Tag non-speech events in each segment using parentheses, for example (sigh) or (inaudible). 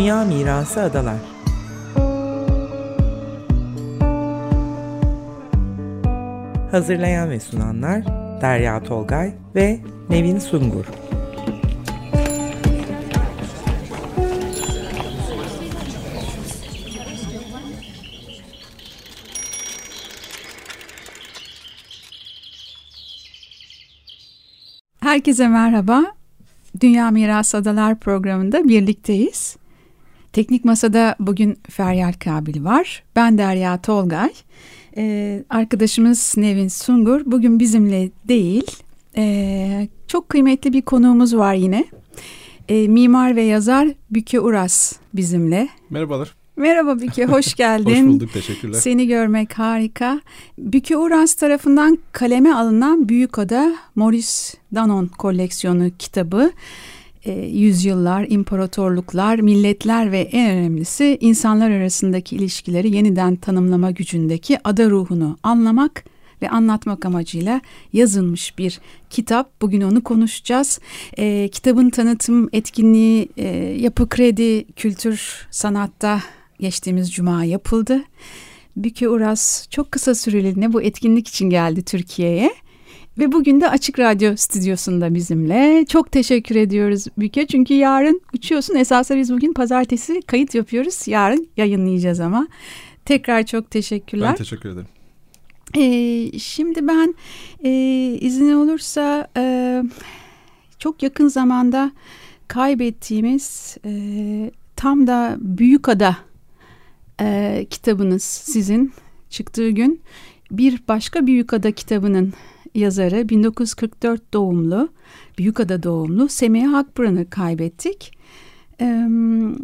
Dünya Mirası Adalar Hazırlayan ve sunanlar Derya Tolgay ve Nevin Sungur Herkese merhaba. Dünya Miras Adalar programında birlikteyiz. Teknik Masa'da bugün Feryal Kabil var. Ben Derya Tolgay. Ee, arkadaşımız Nevin Sungur bugün bizimle değil. Ee, çok kıymetli bir konuğumuz var yine. Ee, mimar ve yazar Büke Uras bizimle. Merhabalar. Merhaba Büke, hoş (laughs) geldin. hoş bulduk, teşekkürler. Seni görmek harika. Büke Uras tarafından kaleme alınan Büyükada Maurice Danon koleksiyonu kitabı. E, yüzyıllar, imparatorluklar, milletler ve en önemlisi insanlar arasındaki ilişkileri yeniden tanımlama gücündeki ada ruhunu anlamak ve anlatmak amacıyla yazılmış bir kitap. Bugün onu konuşacağız. E, kitabın tanıtım etkinliği e, Yapı Kredi Kültür Sanat'ta geçtiğimiz cuma yapıldı. Büke Uras çok kısa süreliğine bu etkinlik için geldi Türkiye'ye. Ve bugün de Açık Radyo stüdyosunda bizimle. Çok teşekkür ediyoruz Büke çünkü yarın uçuyorsun. Esasında biz bugün pazartesi kayıt yapıyoruz. Yarın yayınlayacağız ama. Tekrar çok teşekkürler. Ben teşekkür ederim. Ee, şimdi ben e, izin olursa e, çok yakın zamanda kaybettiğimiz e, tam da Büyükada e, kitabınız sizin çıktığı gün bir başka Büyükada kitabının yazarı 1944 doğumlu Büyükada doğumlu Semih Akburan'ı kaybettik.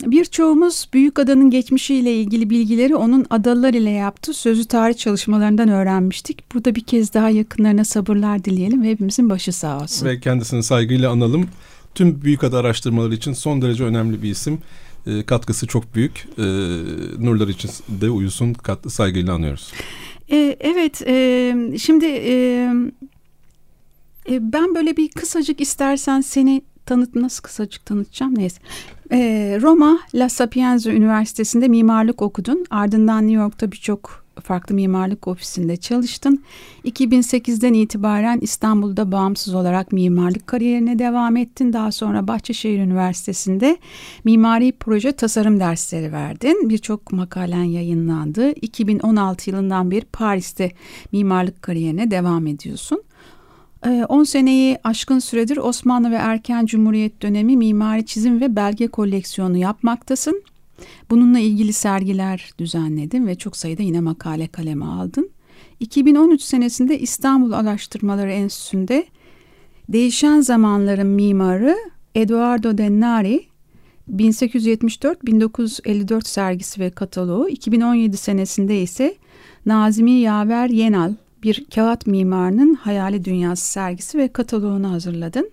Birçoğumuz Büyükada'nın geçmişiyle ilgili bilgileri onun adalılar ile yaptığı sözlü tarih çalışmalarından öğrenmiştik. Burada bir kez daha yakınlarına sabırlar dileyelim ve hepimizin başı sağ olsun. Ve kendisini saygıyla analım. Tüm Büyükada araştırmaları için son derece önemli bir isim e, katkısı çok büyük. E, nurlar için de uyusun katlı saygıyla anıyoruz. E, evet e, şimdi e, e, ben böyle bir kısacık istersen seni tanıt nasıl kısacık tanıtacağım neyse. E, Roma La Sapienza Üniversitesi'nde mimarlık okudun. Ardından New York'ta birçok farklı mimarlık ofisinde çalıştın. 2008'den itibaren İstanbul'da bağımsız olarak mimarlık kariyerine devam ettin. Daha sonra Bahçeşehir Üniversitesi'nde mimari proje tasarım dersleri verdin. Birçok makalen yayınlandı. 2016 yılından beri Paris'te mimarlık kariyerine devam ediyorsun. 10 seneyi aşkın süredir Osmanlı ve erken Cumhuriyet dönemi mimari çizim ve belge koleksiyonu yapmaktasın. Bununla ilgili sergiler düzenledin ve çok sayıda yine makale kaleme aldın. 2013 senesinde İstanbul Araştırmaları Enstitüsü'nde Değişen Zamanların Mimarı Eduardo Dennari 1874-1954 sergisi ve kataloğu 2017 senesinde ise Nazimi Yaver Yenal bir kağıt mimarının hayali dünyası sergisi ve kataloğunu hazırladın.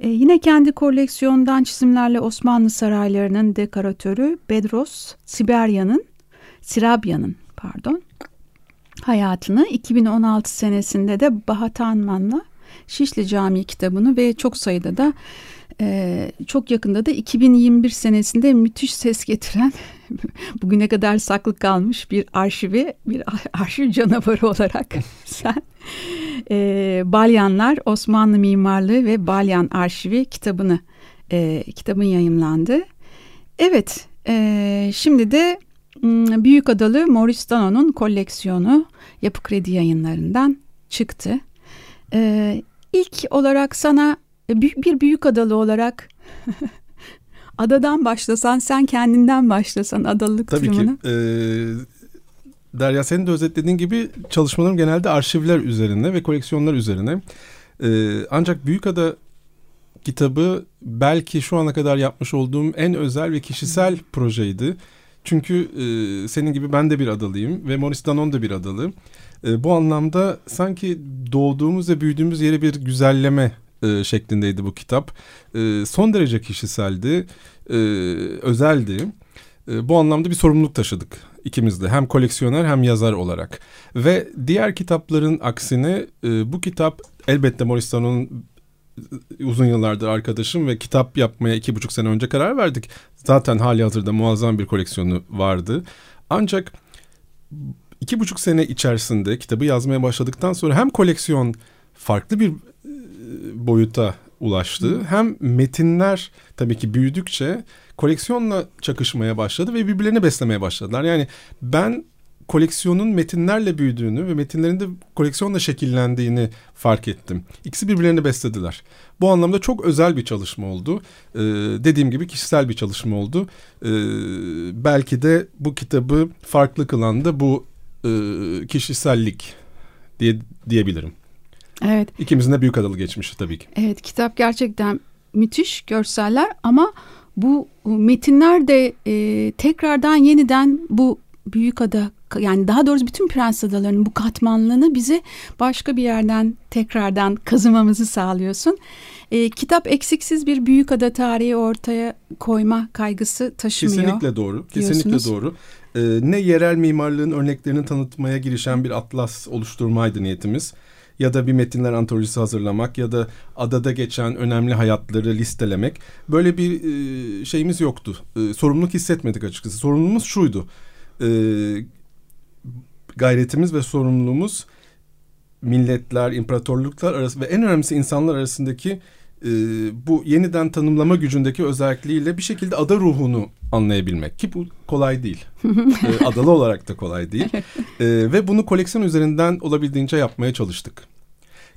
Ee, yine kendi koleksiyondan çizimlerle Osmanlı saraylarının dekoratörü Bedros Siberya'nın, Sirabya'nın pardon hayatını 2016 senesinde de Bahat Anman'la Şişli Camii kitabını ve çok sayıda da e, çok yakında da 2021 senesinde müthiş ses getiren (laughs) bugüne kadar saklı kalmış bir arşivi bir (laughs) arşiv canavarı olarak (laughs) sen e, Balyanlar Osmanlı Mimarlığı ve Balyan Arşivi kitabını e, kitabın yayımlandı. Evet e, şimdi de Büyük Adalı Maurice Dano'nun koleksiyonu Yapı Kredi yayınlarından çıktı. E, ilk olarak sana bir büyük adalı olarak (laughs) adadan başlasan sen kendinden başlasan adalılık Tabii. Tabii ki. E, Derya senin de özetlediğin gibi çalışmalarım genelde arşivler üzerine ve koleksiyonlar üzerine. Ee, ancak Büyükada kitabı belki şu ana kadar yapmış olduğum en özel ve kişisel projeydi. Çünkü e, senin gibi ben de bir adalıyım ve Maurice Danon da bir adalı. E, bu anlamda sanki doğduğumuz ve büyüdüğümüz yeri bir güzelleme e, şeklindeydi bu kitap. E, son derece kişiseldi, e, özeldi. E, bu anlamda bir sorumluluk taşıdık ikimiz de hem koleksiyoner hem yazar olarak. Ve diğer kitapların aksine e, bu kitap elbette Maurice Danon'un uzun yıllardır arkadaşım ve kitap yapmaya iki buçuk sene önce karar verdik. Zaten hali hazırda muazzam bir koleksiyonu vardı. Ancak iki buçuk sene içerisinde kitabı yazmaya başladıktan sonra hem koleksiyon farklı bir e, boyuta ulaştı. Hem metinler tabii ki büyüdükçe koleksiyonla çakışmaya başladı ve birbirlerini beslemeye başladılar. Yani ben koleksiyonun metinlerle büyüdüğünü ve metinlerin de koleksiyonla şekillendiğini fark ettim. İkisi birbirlerini beslediler. Bu anlamda çok özel bir çalışma oldu. Ee, dediğim gibi kişisel bir çalışma oldu. Ee, belki de bu kitabı farklı kılan da bu e, kişisellik diye diyebilirim. Evet. İkimizin de büyük adalı geçmişi tabii ki. Evet kitap gerçekten müthiş görseller ama bu metinler de e, tekrardan yeniden bu büyük ada yani daha doğrusu bütün prens adalarının bu katmanlığını bizi başka bir yerden tekrardan kazımamızı sağlıyorsun. E, kitap eksiksiz bir büyük ada tarihi ortaya koyma kaygısı taşımıyor. Kesinlikle doğru. Kesinlikle doğru. E, ne yerel mimarlığın örneklerini tanıtmaya girişen bir atlas oluşturmaydı niyetimiz ya da bir metinler antolojisi hazırlamak ya da adada geçen önemli hayatları listelemek böyle bir e, şeyimiz yoktu. E, sorumluluk hissetmedik açıkçası. Sorumluluğumuz şuydu. E, gayretimiz ve sorumluluğumuz milletler, imparatorluklar arası ve en önemlisi insanlar arasındaki e, bu yeniden tanımlama gücündeki özelliğiyle bir şekilde ada ruhunu anlayabilmek ki bu kolay değil. (laughs) e, adalı olarak da kolay değil. (laughs) E, ve bunu koleksiyon üzerinden olabildiğince yapmaya çalıştık.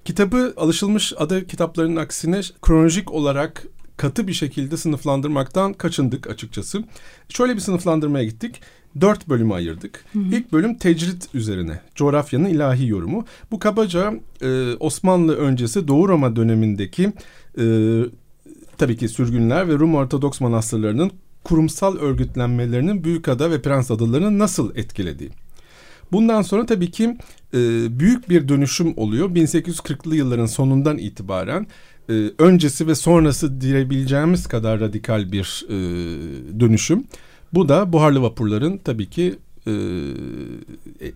Kitabı alışılmış ada kitaplarının aksine kronolojik olarak katı bir şekilde sınıflandırmaktan kaçındık açıkçası. Şöyle bir sınıflandırmaya gittik. Dört bölüme ayırdık. Hı hı. İlk bölüm tecrit üzerine. Coğrafyanın ilahi yorumu. Bu kabaca e, Osmanlı öncesi Doğu Roma dönemindeki e, tabii ki sürgünler ve Rum Ortodoks manastırlarının kurumsal örgütlenmelerinin Büyükada ve Prens adalarını nasıl etkilediği. Bundan sonra tabii ki e, büyük bir dönüşüm oluyor. 1840'lı yılların sonundan itibaren e, öncesi ve sonrası diyebileceğimiz kadar radikal bir e, dönüşüm. Bu da buharlı vapurların tabii ki e, e,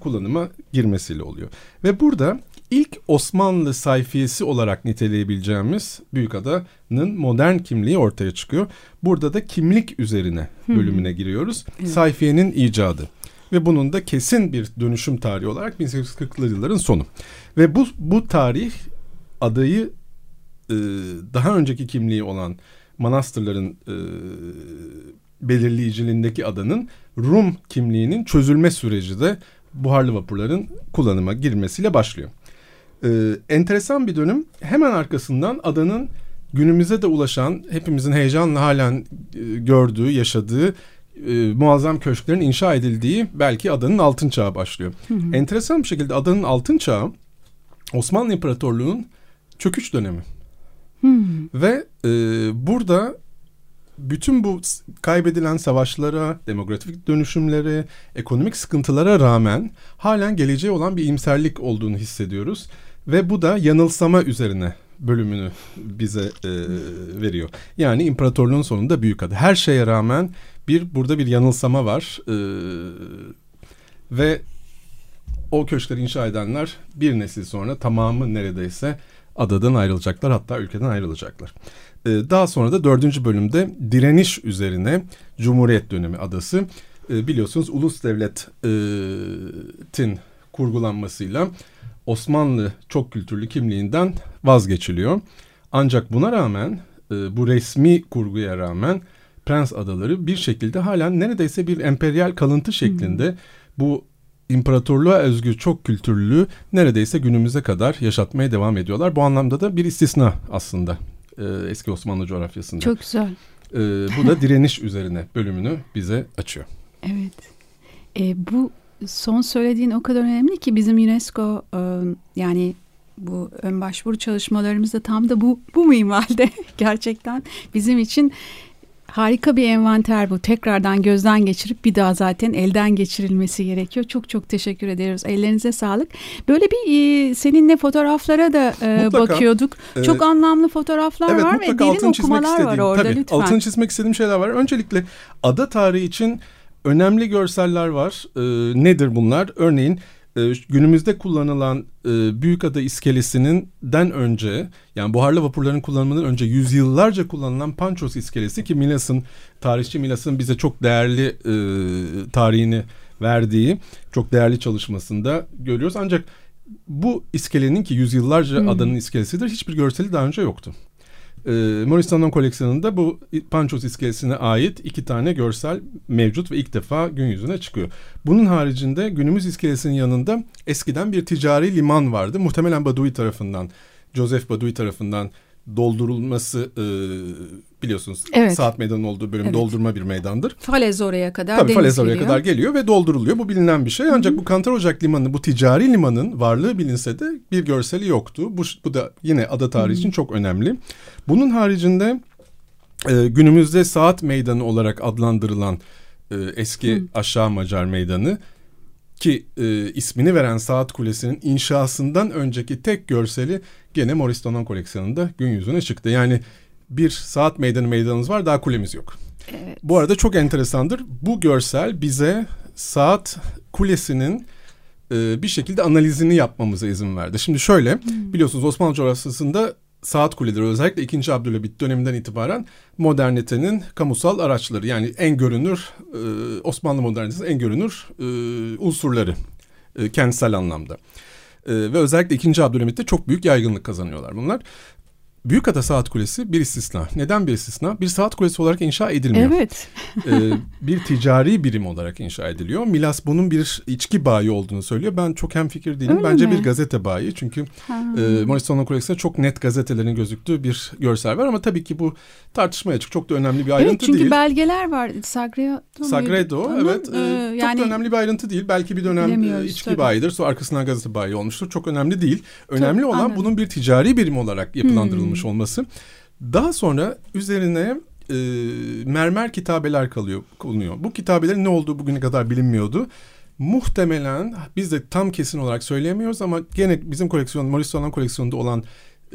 kullanıma girmesiyle oluyor. Ve burada ilk Osmanlı sayfiyesi olarak niteleyebileceğimiz Büyükada'nın modern kimliği ortaya çıkıyor. Burada da kimlik üzerine bölümüne giriyoruz. Evet. Sayfiyenin icadı ve bunun da kesin bir dönüşüm tarihi olarak 1840'lı yılların sonu. Ve bu bu tarih adayı e, daha önceki kimliği olan manastırların e, belirleyiciliğindeki adanın Rum kimliğinin çözülme süreci de buharlı vapurların kullanıma girmesiyle başlıyor. Ee, enteresan bir dönüm. Hemen arkasından adanın günümüze de ulaşan, hepimizin heyecanla halen e, gördüğü, yaşadığı e, muazzam köşklerin inşa edildiği belki adanın altın çağı başlıyor. Hı hı. Enteresan bir şekilde adanın altın çağı Osmanlı İmparatorluğu'nun çöküş dönemi. Hı. Ve e, burada bütün bu kaybedilen savaşlara, demografik dönüşümlere, ekonomik sıkıntılara rağmen halen geleceğe olan bir imserlik olduğunu hissediyoruz. Ve bu da yanılsama üzerine bölümünü bize e, veriyor. Yani imparatorluğun sonunda büyük adı. Her şeye rağmen bir burada bir yanılsama var. E, ve o köşkleri inşa edenler bir nesil sonra tamamı neredeyse adadan ayrılacaklar hatta ülkeden ayrılacaklar. Ee, daha sonra da dördüncü bölümde direniş üzerine Cumhuriyet dönemi adası. Ee, biliyorsunuz ulus devletin kurgulanmasıyla Osmanlı çok kültürlü kimliğinden vazgeçiliyor. Ancak buna rağmen e, bu resmi kurguya rağmen Prens Adaları bir şekilde halen neredeyse bir emperyal kalıntı şeklinde hmm. bu imparatorluğa özgü çok kültürlülüğü neredeyse günümüze kadar yaşatmaya devam ediyorlar. Bu anlamda da bir istisna aslında e, eski Osmanlı coğrafyasında. Çok güzel. E, bu da direniş üzerine bölümünü bize açıyor. Evet. E, bu son söylediğin o kadar önemli ki bizim UNESCO e, yani bu ön başvuru çalışmalarımızda tam da bu bu minvalde (laughs) gerçekten bizim için Harika bir envanter bu. Tekrardan gözden geçirip bir daha zaten elden geçirilmesi gerekiyor. Çok çok teşekkür ederiz. Ellerinize sağlık. Böyle bir e, seninle fotoğraflara da e, mutlaka, bakıyorduk. E, çok anlamlı fotoğraflar evet, var ve derin okumalar var orada tabii, lütfen. Altını çizmek istediğim şeyler var. Öncelikle ada tarihi için önemli görseller var. E, nedir bunlar? Örneğin e, günümüzde kullanılan e, Büyükada iskelesinden önce yani buharlı vapurların kullanımından önce yüzyıllarca kullanılan Panços iskelesi ki Milas'ın tarihçi Milas'ın bize çok değerli e, tarihini verdiği çok değerli çalışmasında görüyoruz. Ancak bu iskelenin ki yüzyıllarca hmm. adanın iskelesidir hiçbir görseli daha önce yoktu. E, Dandon koleksiyonunda bu Panços iskelesine ait iki tane görsel mevcut ve ilk defa gün yüzüne çıkıyor. Bunun haricinde günümüz iskelesinin yanında eskiden bir ticari liman vardı. Muhtemelen Badui tarafından, Joseph Badui tarafından doldurulması e, biliyorsunuz evet. saat meydanının olduğu bölüm evet. doldurma bir meydandır. Falez oraya kadar Tabii Falez oraya geliyor. kadar geliyor ve dolduruluyor. Bu bilinen bir şey. Ancak Hı-hı. bu Kantar Ocak Limanı bu ticari limanın varlığı bilinse de bir görseli yoktu. Bu, bu da yine ada tarihi Hı-hı. için çok önemli. Bunun haricinde e, günümüzde saat meydanı olarak adlandırılan e, eski Hı. aşağı Macar meydanı ki e, ismini veren saat kulesinin inşasından önceki tek görseli gene Maurice Donon koleksiyonunda gün yüzüne çıktı. Yani bir saat meydanı meydanımız var daha kulemiz yok. Evet. Bu arada çok enteresandır. Bu görsel bize saat kulesinin e, bir şekilde analizini yapmamıza izin verdi. Şimdi şöyle hmm. biliyorsunuz Osmanlı coğrafyasında saat kuleleri özellikle 2. Abdülhamit döneminden itibaren modernitenin kamusal araçları yani en görünür e, Osmanlı modernitesinin en görünür e, unsurları e, kentsel anlamda. E, ve özellikle 2. Abdülhamit'te çok büyük yaygınlık kazanıyorlar bunlar. Büyükada Saat Kulesi bir istisna. Neden bir istisna? Bir saat kulesi olarak inşa edilmiyor. Evet. ee, bir ticari birim olarak inşa ediliyor. Milas bunun bir içki bayi olduğunu söylüyor. Ben çok hem fikir değilim. Öyle Bence mi? bir gazete bayi. Çünkü e, Maurice Son'un koleksiyonunda çok net gazetelerin gözüktüğü bir görsel var. Ama tabii ki bu tartışmaya açık. Çok da önemli bir ayrıntı evet, çünkü değil. Çünkü belgeler var. Sagredo. Sagredo evet. E, yani, çok da önemli bir ayrıntı değil. Belki bir dönem e, içki tabii. bayidir. Sonra arkasından gazete bayi olmuştur. Çok önemli değil. Önemli tabii, olan anladım. bunun bir ticari birim olarak yapılandırılmış hmm. Olması. Daha sonra üzerine e, mermer kitabeler kalıyor, konuyor. Bu kitabelerin ne olduğu bugüne kadar bilinmiyordu. Muhtemelen biz de tam kesin olarak söyleyemiyoruz ama gene bizim koleksiyon, Maurice Alan koleksiyonunda olan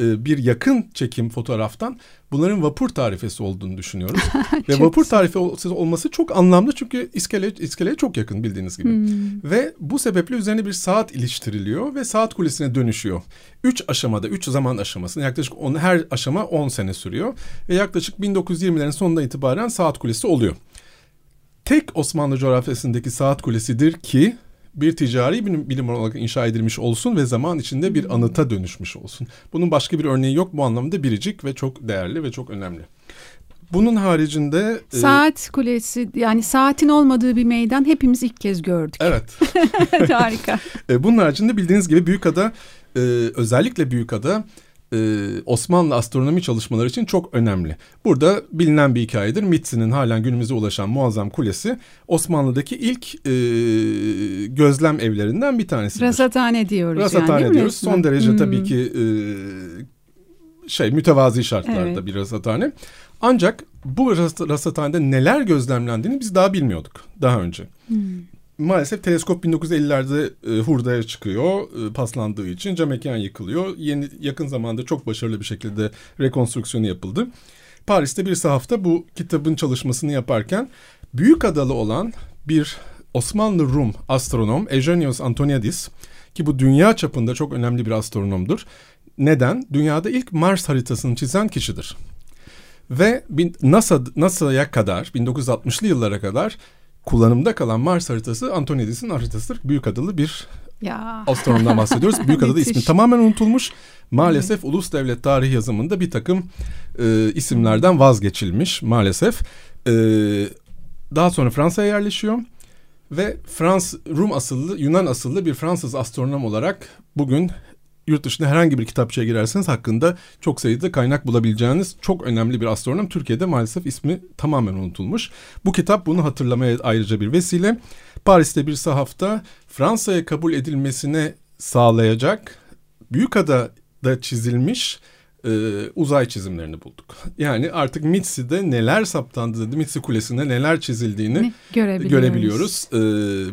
e, bir yakın çekim fotoğraftan bunların vapur tarifesi olduğunu düşünüyoruz. (laughs) Ve vapur tarifesi olması çok anlamlı çünkü iskele, iskeleye çok yakın bildiğiniz gibi. Hmm. Ve bu sebeple üzerine bir saat iliştiriliyor ve saat kulesine dönüşüyor. Üç aşamada, üç zaman aşamasında yaklaşık on, her aşama 10 sene sürüyor. Ve yaklaşık 1920'lerin sonunda itibaren saat kulesi oluyor. Tek Osmanlı coğrafyasındaki saat kulesidir ki bir ticari bilim, bilim olarak inşa edilmiş olsun ve zaman içinde bir anıta dönüşmüş olsun. Bunun başka bir örneği yok bu anlamda biricik ve çok değerli ve çok önemli. Bunun haricinde... E, Saat e, kulesi yani saatin olmadığı bir meydan hepimiz ilk kez gördük. Evet. (laughs) Harika. E, bunun haricinde bildiğiniz gibi Büyükada e, özellikle Büyükada e, Osmanlı astronomi çalışmaları için çok önemli. Burada bilinen bir hikayedir. Mitsi'nin halen günümüze ulaşan muazzam kulesi Osmanlı'daki ilk e, gözlem evlerinden bir tanesidir. Rasathane diyoruz Rasathane yani diyoruz. Son derece hmm. tabii ki e, şey mütevazi şartlarda evet. bir rasathane. Ancak bu rasathanede neler gözlemlendiğini biz daha bilmiyorduk daha önce. Hmm maalesef teleskop 1950'lerde e, hurdaya çıkıyor e, paslandığı için cam mekan yıkılıyor. Yeni yakın zamanda çok başarılı bir şekilde rekonstrüksiyonu yapıldı. Paris'te bir sahafta bu kitabın çalışmasını yaparken büyük adalı olan bir Osmanlı Rum astronom Eugenios Antoniadis ki bu dünya çapında çok önemli bir astronomdur. Neden? Dünyada ilk Mars haritasını çizen kişidir. Ve NASA NASA'ya kadar 1960'lı yıllara kadar kullanımda kalan Mars haritası Antonidis'in haritasıdır. Büyük adalı bir ya. astronomdan bahsediyoruz. (laughs) Büyük adada ismi tamamen unutulmuş. Maalesef evet. ulus devlet tarih yazımında bir takım e, isimlerden vazgeçilmiş maalesef. E, daha sonra Fransa'ya yerleşiyor ve Frans Rum asıllı Yunan asıllı bir Fransız astronom olarak bugün yurt dışında herhangi bir kitapçıya girerseniz hakkında çok sayıda kaynak bulabileceğiniz çok önemli bir astronom. Türkiye'de maalesef ismi tamamen unutulmuş. Bu kitap bunu hatırlamaya ayrıca bir vesile. Paris'te bir sahafta Fransa'ya kabul edilmesine sağlayacak Büyükada'da çizilmiş e, uzay çizimlerini bulduk. Yani artık Mitsi'de neler saptandı, Mitsi Kulesi'nde neler çizildiğini görebiliyoruz. görebiliyoruz. E,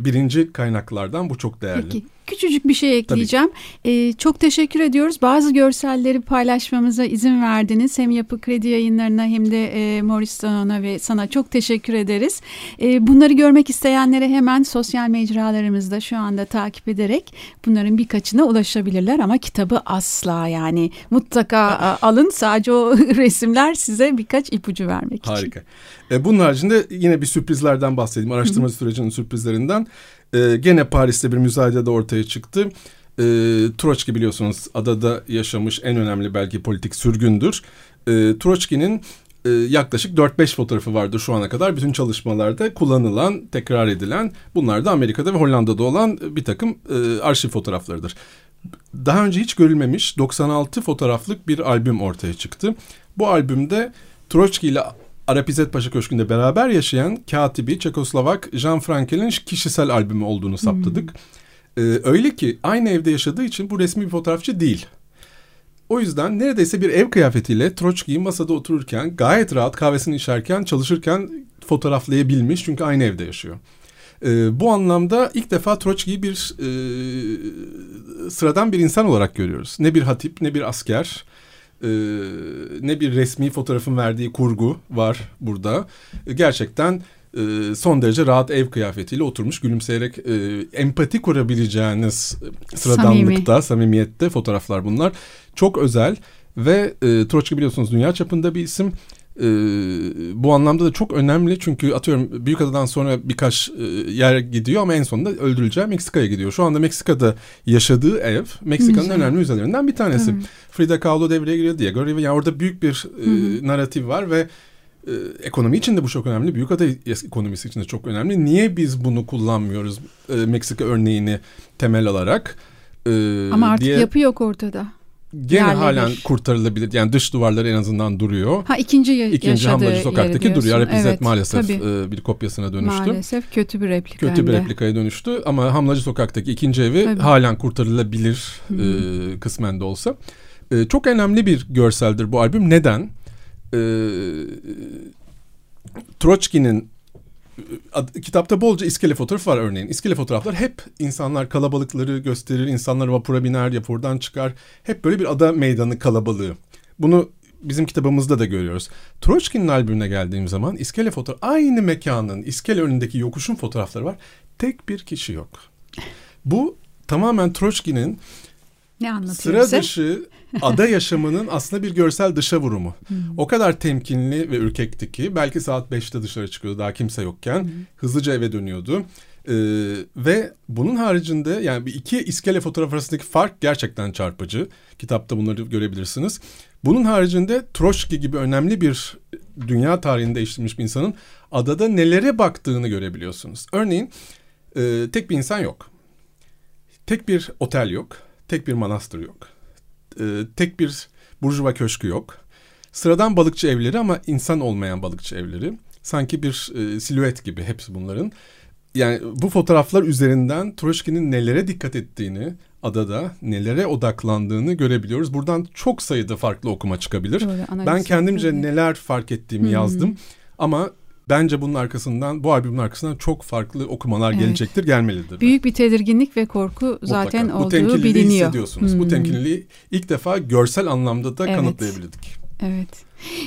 birinci kaynaklardan bu çok değerli. Peki küçücük bir şey ekleyeceğim. Ee, çok teşekkür ediyoruz. Bazı görselleri paylaşmamıza izin verdiniz. Hem Yapı Kredi yayınlarına hem de e, Morris Stone'a ve sana çok teşekkür ederiz. E, bunları görmek isteyenlere hemen sosyal mecralarımızda şu anda takip ederek bunların birkaçına ulaşabilirler ama kitabı asla yani mutlaka alın. Sadece o (laughs) resimler size birkaç ipucu vermek Harika. için. Harika. E, bunun haricinde yine bir sürprizlerden bahsedeyim. Araştırma sürecinin sürprizlerinden. E, gene Paris'te bir müzayedede ortaya çıktı. E, Troçki biliyorsunuz adada yaşamış en önemli belki politik sürgündür. E, Troçki'nin e, yaklaşık 4-5 fotoğrafı vardı şu ana kadar. Bütün çalışmalarda kullanılan, tekrar edilen bunlar da Amerika'da ve Hollanda'da olan bir takım e, arşiv fotoğraflarıdır. Daha önce hiç görülmemiş 96 fotoğraflık bir albüm ortaya çıktı. Bu albümde Troçki ile Arap İzzet Paşa Köşkü'nde beraber yaşayan katibi Çekoslovak Jean Frankel'in kişisel albümü olduğunu saptadık. Hmm. Ee, öyle ki aynı evde yaşadığı için bu resmi bir fotoğrafçı değil. O yüzden neredeyse bir ev kıyafetiyle Troçki'yi masada otururken gayet rahat kahvesini içerken çalışırken fotoğraflayabilmiş çünkü aynı evde yaşıyor. Ee, bu anlamda ilk defa Troçki'yi bir e, sıradan bir insan olarak görüyoruz. Ne bir hatip ne bir asker e, ne bir resmi fotoğrafın verdiği kurgu var burada. E, gerçekten e, son derece rahat ev kıyafetiyle oturmuş gülümseyerek e, empati kurabileceğiniz sıradanlıkta, Samimi. samimiyette fotoğraflar bunlar. Çok özel ve e, Troçki biliyorsunuz dünya çapında bir isim e, bu anlamda da çok önemli çünkü atıyorum Büyükada'dan sonra birkaç e, yer gidiyor ama en sonunda öldürüleceği Meksika'ya gidiyor. Şu anda Meksika'da yaşadığı ev Meksika'nın önemli müzelerinden bir tanesi. Hı. Frida Kahlo devreye giriyor diye göre yani orada büyük bir e, narratif var ve e, ekonomi için de bu çok önemli. Büyükada ekonomisi için de çok önemli. Niye biz bunu kullanmıyoruz e, Meksika örneğini temel alarak? E, Ama artık diye... yapı yok ortada gene Yerleri. halen kurtarılabilir. Yani dış duvarları en azından duruyor. Ha ikinci ya- İkinci Hamlacı Sokak'taki duruyor. Arap evet, maalesef e, bir kopyasına dönüştü. Maalesef kötü bir replika. Kötü bir replikaya dönüştü ama Hamlacı Sokak'taki ikinci evi tabii. halen kurtarılabilir e, kısmen de olsa. E, çok önemli bir görseldir bu albüm. Neden? E, Troçki'nin kitapta bolca iskele fotoğraf var örneğin. İskele fotoğraflar hep insanlar kalabalıkları gösterir, insanlar vapura biner, vapurdan çıkar. Hep böyle bir ada meydanı kalabalığı. Bunu bizim kitabımızda da görüyoruz. Troçkin'in albümüne geldiğim zaman iskele fotoğraf aynı mekanın iskele önündeki yokuşun fotoğrafları var. Tek bir kişi yok. Bu tamamen Troçkin'in sıra dışı ada yaşamının aslında bir görsel dışa vurumu. Hmm. O kadar temkinli ve ürkekti ki belki saat 5'te dışarı çıkıyordu daha kimse yokken. Hmm. Hızlıca eve dönüyordu. Ee, ve bunun haricinde yani bir iki iskele fotoğraf arasındaki fark gerçekten çarpıcı. Kitapta bunları görebilirsiniz. Bunun haricinde Troşki gibi önemli bir dünya tarihinde değiştirmiş bir insanın adada nelere baktığını görebiliyorsunuz. Örneğin e, tek bir insan yok. Tek bir otel yok. Tek bir manastır yok e, tek bir burjuva köşkü yok. Sıradan balıkçı evleri ama insan olmayan balıkçı evleri. Sanki bir e, silüet gibi hepsi bunların. Yani bu fotoğraflar üzerinden Troşki'nin nelere dikkat ettiğini, adada nelere odaklandığını görebiliyoruz. Buradan çok sayıda farklı okuma çıkabilir. Doğru, ben kendimce neler fark ettiğimi hmm. yazdım. Ama bence bunun arkasından bu albümün arkasından çok farklı okumalar evet. gelecektir gelmelidir. Büyük bir tedirginlik ve korku zaten Mutlaka. olduğu biliniyor. Bu temkinliliği hissediyorsunuz. Hmm. Bu temkinliliği ilk defa görsel anlamda da evet. kanıtlayabildik. Evet.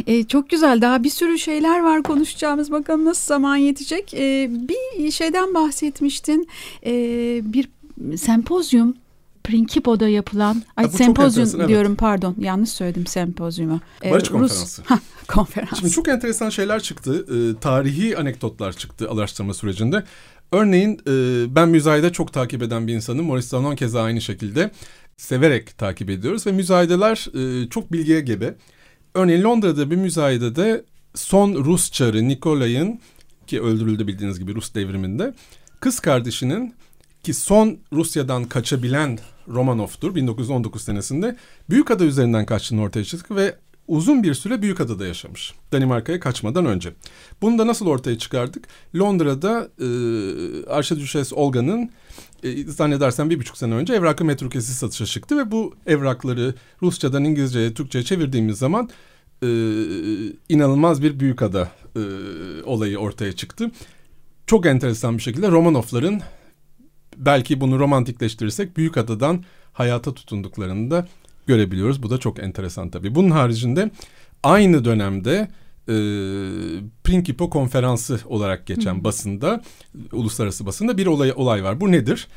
Ee, çok güzel. Daha bir sürü şeyler var konuşacağımız. Bakalım nasıl zaman yetecek. Ee, bir şeyden bahsetmiştin. Ee, bir sempozyum Prinkipo'da yapılan ay sempozyum diyorum evet. pardon yanlış söyledim sempozyumu. Ee, Barış konferansı. Rus, (laughs) konferans. Şimdi çok enteresan şeyler çıktı. Ee, tarihi anekdotlar çıktı araştırma sürecinde. Örneğin e, ben müzayede çok takip eden bir insanım. Maurice Danon keza aynı şekilde severek takip ediyoruz ve müzayedeler e, çok bilgiye gebe. Örneğin Londra'da bir müzayedede son Rus çarı Nikolay'ın ki öldürüldü bildiğiniz gibi Rus devriminde kız kardeşinin ki son Rusya'dan kaçabilen Romanov'tur 1919 senesinde Büyükada üzerinden kaçtığını ortaya çıktı ve uzun bir süre Büyükada'da yaşamış. Danimarka'ya kaçmadan önce. Bunu da nasıl ortaya çıkardık? Londra'da e, Arşidüşes Olga'nın e, zannedersem bir buçuk sene önce evrakı metrukesi satışa çıktı ve bu evrakları Rusçadan İngilizceye, Türkçe'ye çevirdiğimiz zaman e, inanılmaz bir Büyükada e, olayı ortaya çıktı. Çok enteresan bir şekilde Romanovların belki bunu romantikleştirirsek büyük adadan hayata tutunduklarını da görebiliyoruz. Bu da çok enteresan tabii. Bunun haricinde aynı dönemde e, Principo konferansı olarak geçen hmm. basında, uluslararası basında bir olay, olay var. Bu nedir?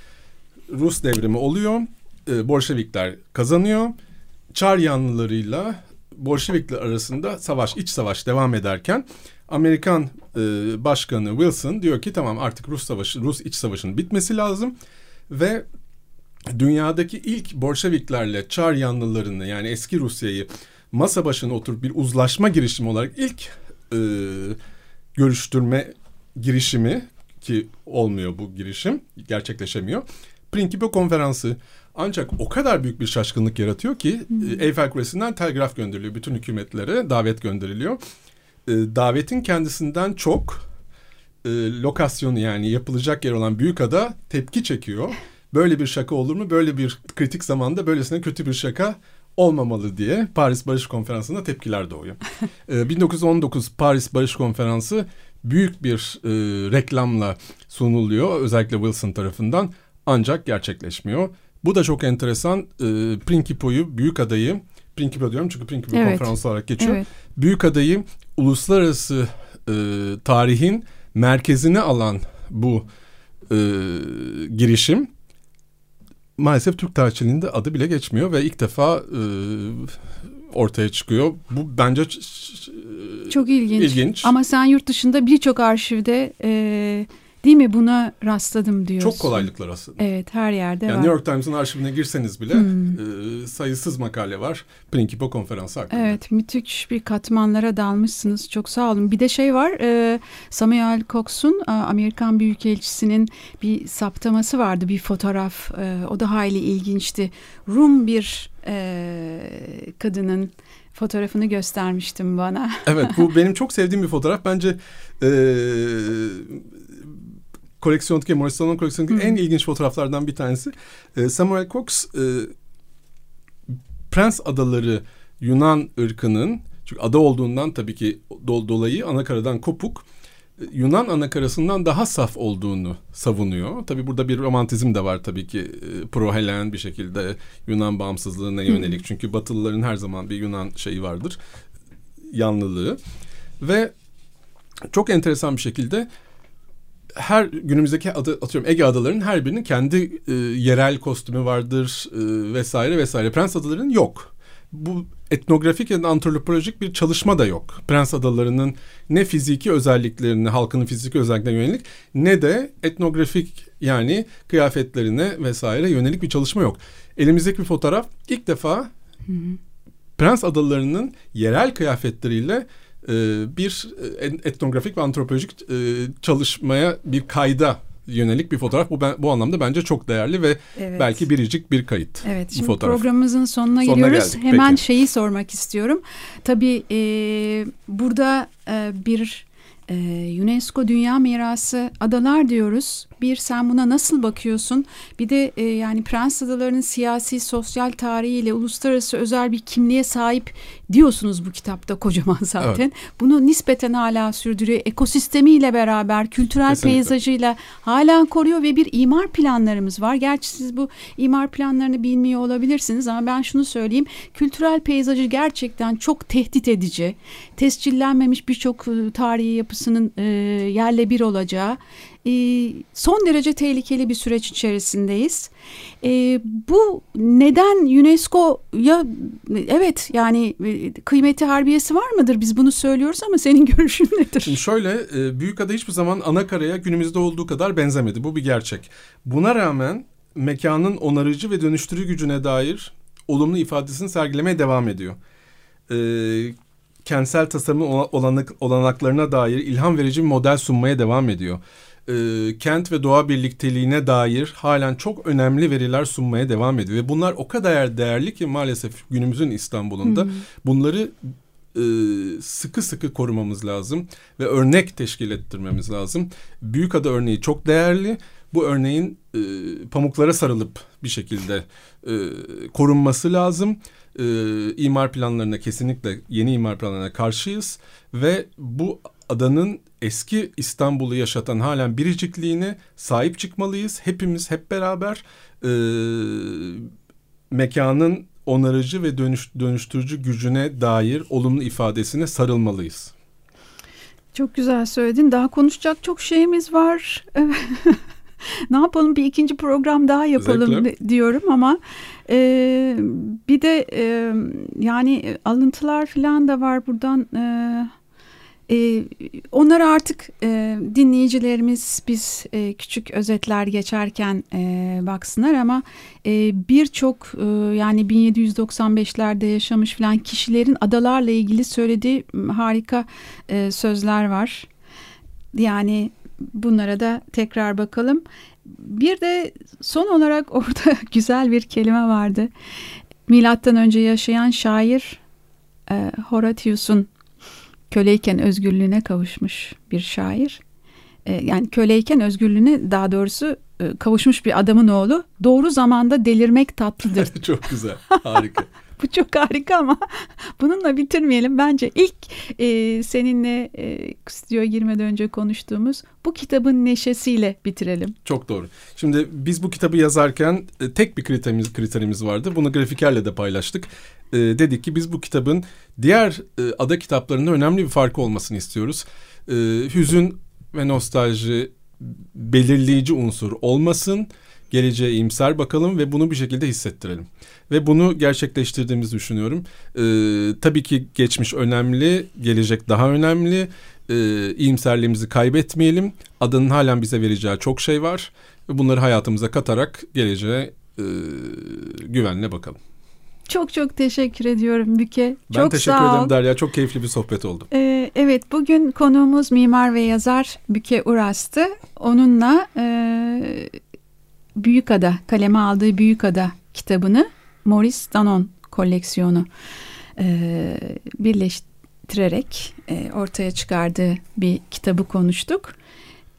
Rus devrimi oluyor, e, Bolşevikler kazanıyor. Çar yanlılarıyla Bolşevikler arasında savaş, iç savaş devam ederken Amerikan e, Başkanı Wilson diyor ki tamam artık Rus savaşı, Rus iç savaşının bitmesi lazım ve dünyadaki ilk Bolşeviklerle Çar yanlılarını yani eski Rusya'yı masa başına oturup bir uzlaşma girişimi olarak ilk e, görüştürme girişimi ki olmuyor bu girişim gerçekleşemiyor. Principe konferansı ancak o kadar büyük bir şaşkınlık yaratıyor ki hmm. Eyfel Kulesi'nden telgraf gönderiliyor. Bütün hükümetlere davet gönderiliyor. E, davetin kendisinden çok e, lokasyonu yani yapılacak yer olan Büyükada tepki çekiyor. Böyle bir şaka olur mu? Böyle bir kritik zamanda böylesine kötü bir şaka olmamalı diye Paris Barış Konferansı'nda tepkiler doğuyor. (laughs) e, 1919 Paris Barış Konferansı büyük bir e, reklamla sunuluyor özellikle Wilson tarafından ancak gerçekleşmiyor. Bu da çok enteresan. E, Principo'yu, Büyük Adayı, Principo diyorum çünkü Principo evet. konferansı olarak geçiyor. Evet. Büyük Adayı uluslararası e, tarihin merkezine alan bu e, girişim maalesef Türk tarihçiliğinde adı bile geçmiyor ve ilk defa e, ortaya çıkıyor. Bu bence çok ilginç. ilginç. Ama sen yurt dışında birçok arşivde e, Değil mi buna rastladım diyorsun. Çok kolaylıkla rastladım. Evet her yerde yani var. New York Times'ın arşivine girseniz bile hmm. e, sayısız makale var. Principo konferansı hakkında. Evet müthiş bir katmanlara dalmışsınız. Çok sağ olun. Bir de şey var e, Samuel Cox'un Amerikan Büyükelçisi'nin bir saptaması vardı. Bir fotoğraf. E, o da hayli ilginçti. Rum bir e, kadının fotoğrafını göstermiştim bana. evet bu (laughs) benim çok sevdiğim bir fotoğraf. Bence e, koleksiyondaki Morrison'un koleksiyondaki en ilginç fotoğraflardan bir tanesi. E, Samuel Cox e, Prens Adaları Yunan ırkının çünkü ada olduğundan tabii ki do, dolayı anakaradan kopuk e, Yunan anakarasından daha saf olduğunu savunuyor. Tabii burada bir romantizm de var tabii ki e, pro-Helen bir şekilde Yunan bağımsızlığına yönelik. Çünkü Batılıların her zaman bir Yunan şeyi vardır. Yanlılığı. Ve çok enteresan bir şekilde her günümüzdeki adı atıyorum Ege adalarının her birinin kendi e, yerel kostümü vardır e, vesaire vesaire. Prens adalarının yok. Bu etnografik ya da antropolojik bir çalışma da yok. Prens adalarının ne fiziki özelliklerini, halkının fiziki özelliklerine yönelik ne de etnografik yani kıyafetlerine vesaire yönelik bir çalışma yok. Elimizdeki bir fotoğraf ilk defa hı hı. Prens adalarının yerel kıyafetleriyle bir e, etnografik ve antropolojik e, çalışmaya bir kayda yönelik bir fotoğraf. Bu ben, bu anlamda bence çok değerli ve evet. belki biricik bir kayıt. Evet. Şimdi fotoğraf. programımızın sonuna, sonuna geliyoruz. Geldik. Hemen Peki. şeyi sormak istiyorum. Tabii e, burada e, bir e, UNESCO Dünya Mirası adalar diyoruz. Bir sen buna nasıl bakıyorsun? Bir de e, yani Prens Adaları'nın siyasi, sosyal tarihiyle uluslararası özel bir kimliğe sahip diyorsunuz bu kitapta kocaman (laughs) zaten. Evet. Bunu nispeten hala sürdürüyor. Ekosistemiyle beraber, kültürel Kesinlikle. peyzajıyla hala koruyor ve bir imar planlarımız var. Gerçi siz bu imar planlarını bilmiyor olabilirsiniz ama ben şunu söyleyeyim. Kültürel peyzajı gerçekten çok tehdit edici. Tescillenmemiş birçok e, tarihi yapısının e, yerle bir olacağı ee, son derece tehlikeli bir süreç içerisindeyiz. E, bu neden UNESCO'ya evet yani e, kıymeti harbiyesi var mıdır? Biz bunu söylüyoruz ama senin (laughs) görüşün nedir? Şimdi şöyle e, Büyükada hiçbir zaman ana karaya günümüzde olduğu kadar benzemedi. Bu bir gerçek. Buna rağmen mekanın onarıcı ve dönüştürücü gücüne dair olumlu ifadesini sergilemeye devam ediyor. E, kentsel tasarımın olanak, olanaklarına dair ilham verici bir model sunmaya devam ediyor e, kent ve doğa birlikteliğine dair halen çok önemli veriler sunmaya devam ediyor. Ve bunlar o kadar değerli ki maalesef günümüzün İstanbul'unda hmm. bunları e, sıkı sıkı korumamız lazım ve örnek teşkil ettirmemiz lazım. Büyükada örneği çok değerli. Bu örneğin e, pamuklara sarılıp bir şekilde e, korunması lazım. E, imar planlarına kesinlikle yeni imar planlarına karşıyız ve bu adanın eski İstanbul'u yaşatan halen biricikliğine sahip çıkmalıyız. Hepimiz hep beraber e, mekanın onarıcı ve dönüş, dönüştürücü gücüne dair olumlu ifadesine sarılmalıyız. Çok güzel söyledin. Daha konuşacak çok şeyimiz var. (laughs) ne yapalım bir ikinci program daha yapalım Zevkle. diyorum ama e, bir de e, yani alıntılar falan da var buradan. E, e, onları artık e, dinleyicilerimiz biz e, küçük özetler geçerken e, baksınlar ama e, birçok e, yani 1795'lerde yaşamış falan kişilerin adalarla ilgili söylediği harika e, sözler var. Yani bunlara da tekrar bakalım. Bir de son olarak (laughs) orada güzel bir kelime vardı. Milattan önce yaşayan şair e, Horatius'un köleyken özgürlüğüne kavuşmuş bir şair. E, yani köleyken özgürlüğüne daha doğrusu e, kavuşmuş bir adamın oğlu. Doğru zamanda delirmek tatlıdır. (laughs) Çok güzel, harika. (laughs) Bu çok harika ama (laughs) bununla bitirmeyelim. Bence ilk e, seninle e, stüdyoya girmeden önce konuştuğumuz bu kitabın neşesiyle bitirelim. Çok doğru. Şimdi biz bu kitabı yazarken e, tek bir kriterimiz, kriterimiz vardı. Bunu grafikerle de paylaştık. E, dedik ki biz bu kitabın diğer e, ada kitaplarında önemli bir farkı olmasını istiyoruz. E, hüzün ve nostalji belirleyici unsur olmasın geleceğe iyimser bakalım ve bunu bir şekilde hissettirelim. Ve bunu gerçekleştirdiğimizi düşünüyorum. Ee, tabii ki geçmiş önemli, gelecek daha önemli. Ee, iyimserliğimizi kaybetmeyelim. Adanın halen bize vereceği çok şey var. Bunları hayatımıza katarak geleceğe e, güvenle bakalım. Çok çok teşekkür ediyorum Büke. Ben çok teşekkür sağ ederim Derya. Çok keyifli bir sohbet oldu. Ee, evet bugün konuğumuz mimar ve yazar Büke Uras'tı. Onunla e, Büyükada, kaleme aldığı Büyükada kitabını Maurice Danon koleksiyonu e, birleştirerek e, ortaya çıkardığı bir kitabı konuştuk.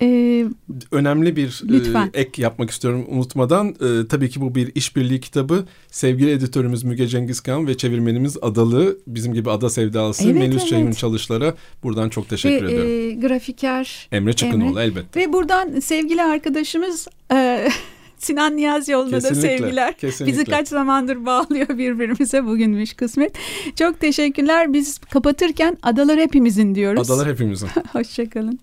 Ee, Önemli bir e, ek yapmak istiyorum unutmadan. E, tabii ki bu bir işbirliği kitabı. Sevgili editörümüz Müge Cengizkan ve çevirmenimiz Adalı, bizim gibi ada sevdalısı evet, Melih evet. Ceyhun Çalışlar'a buradan çok teşekkür ve, ediyorum. E, grafiker Emre Çıkınoğlu Emre. elbette. Ve buradan sevgili arkadaşımız... E, (laughs) Sinan Niyazioğlu'na da sevgiler. Kesinlikle. Bizi kaç zamandır bağlıyor birbirimize bugünmüş kısmet. Çok teşekkürler. Biz kapatırken adalar hepimizin diyoruz. Adalar hepimizin. (laughs) Hoşçakalın.